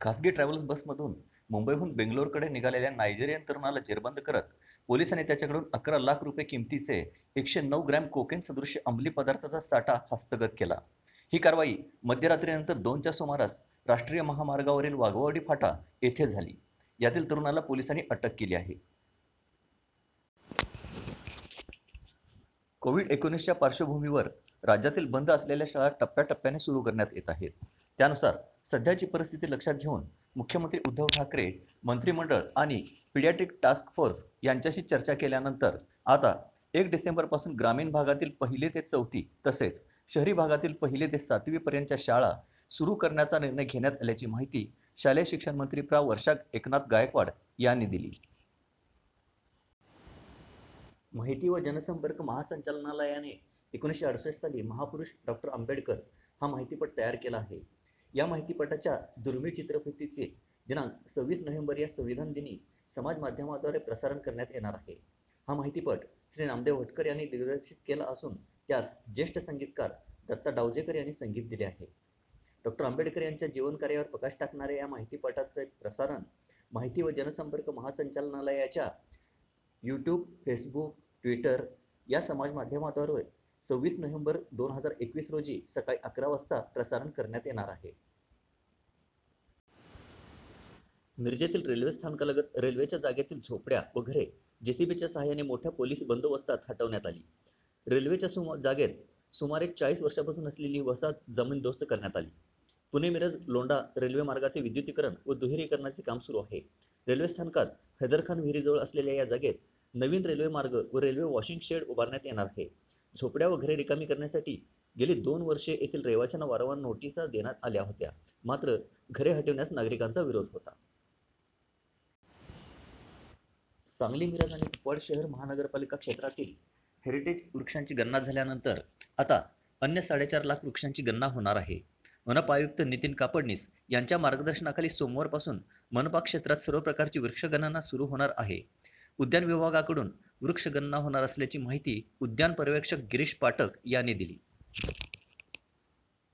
खासगी ट्रॅव्हल्स बसमधून मुंबईहून बेंगलोरकडे निघालेल्या नायजेरियन तरुणाला जेरबंद करत पोलिसांनी त्याच्याकडून अकरा लाख रुपये किमतीचे एकशे नऊ ग्रॅम कोकेन सदृश अंमली पदार्थाचा साठा हस्तगत केला. ही कारवाई मध्यरात्रीनंतर दोनच्या सुमारास राष्ट्रीय महामार्गावरील वाघवाडी फाटा येथे झाली. यातील तरुणाला पोलिसांनी अटक केली आहे. कोविड एकोणीसच्या पार्श्वभूमीवर राज्यातील बंद असलेल्या शाळा टप्प्याटप्प्याने सुरू करण्यात येत आहेत. त्यानुसार सध्याची परिस्थिती लक्षात घेऊन मुख्यमंत्री उद्धव ठाकरे मंत्रिमंडळ आणि पिडियाट्रिक टास्क फोर्स यांच्याशी चर्चा केल्यानंतर आता एक डिसेंबरपासून ग्रामीण भागातील पहिले ते चौथी तसेच शहरी भागातील पहिले ते सातवीपर्यंतच्या शाळा सुरू करण्याचा निर्णय घेण्यात आल्याची माहिती शालेय शिक्षण मंत्री प्रा. वर्षा एकनाथ गायकवाड यांनी दिली. माहिती व जनसंपर्क महासंचालनालयाने एकोणीसशे अडुसष्ट साली महापुरुष डॉक्टर आंबेडकर हा माहितीपट तयार केला आहे. या माहितीपटाच्या दुर्मिळ चित्रफितीचे दिनांक सव्वीस नोव्हेंबर या संविधान दिनी समाज माध्यमाद्वारे प्रसारण करण्यात येणार आहे. हा माहितीपट श्री नामदेव भटकर यांनी दिग्दर्शित केला असून त्यास ज्येष्ठ संगीतकार दत्ता डावजेकर यांनी संगीत दिले आहे. डॉक्टर आंबेडकर यांच्या जीवनकार्यावर प्रकाश टाकणाऱ्या या माहितीपटाचे प्रसारण माहिती व जनसंपर्क महासंचालनालयाच्या यूट्यूब फेसबुक ट्विटर या समाज माध्यमाद्वारे सव्वीस नोव्हेंबर दोन हजार एकवीस रोजी सकाळी अकरा वाजता प्रसारण करण्यात येणार आहे. मिरजेतील रेल्वे स्थानकालगत रेल्वेच्या जागेतील झोपड्या व घरे जेसीबीच्या सहाय्याने मोठ्या पोलीस बंदोबस्तात हटवण्यात आली. रेल्वेच्या सुमा जागेत सुमारे चाळीस वर्षापासून असलेली वसाहत जमीनदोस्त करण्यात आली. पुणे मिरज लोंडा रेल्वे मार्गाचे विद्युतीकरण व दुहेरीकरणाचे काम सुरू आहे. रेल्वे स्थानकात हैदरखान विहिरीजवळ असलेल्या या जागेत नवीन रेल्वे मार्ग व रेल्वे वॉशिंग शेड उभारण्यात येणार आहे. झोपड्या वगैरे रिकामी करण्यासाठी गेली दोन वर्षे येथील रहिवाशांना वारंवार नोटिसा देण्यात आल्या होत्या. मात्र घरे हटवण्यास नागरिकांचा विरोध होता. सांगली मिरज आणि कुपवाड शहर महानगरपालिका क्षेत्रातील हेरिटेज वृक्षांची गणना झाल्यानंतर आता अन्य साडेचार लाख वृक्षांची गणना होणार आहे. मनपा आयुक्त नितीन कापडणीस यांच्या मार्गदर्शनाखाली सोमवारपासून मनपा क्षेत्रात सर्व प्रकारची वृक्षगणना सुरू होणार आहे. उद्यान विभागाकडून वृक्षगणना होणार असल्याची माहिती उद्यान पर्यवेक्षक गिरीश पाठक यांनी दिली.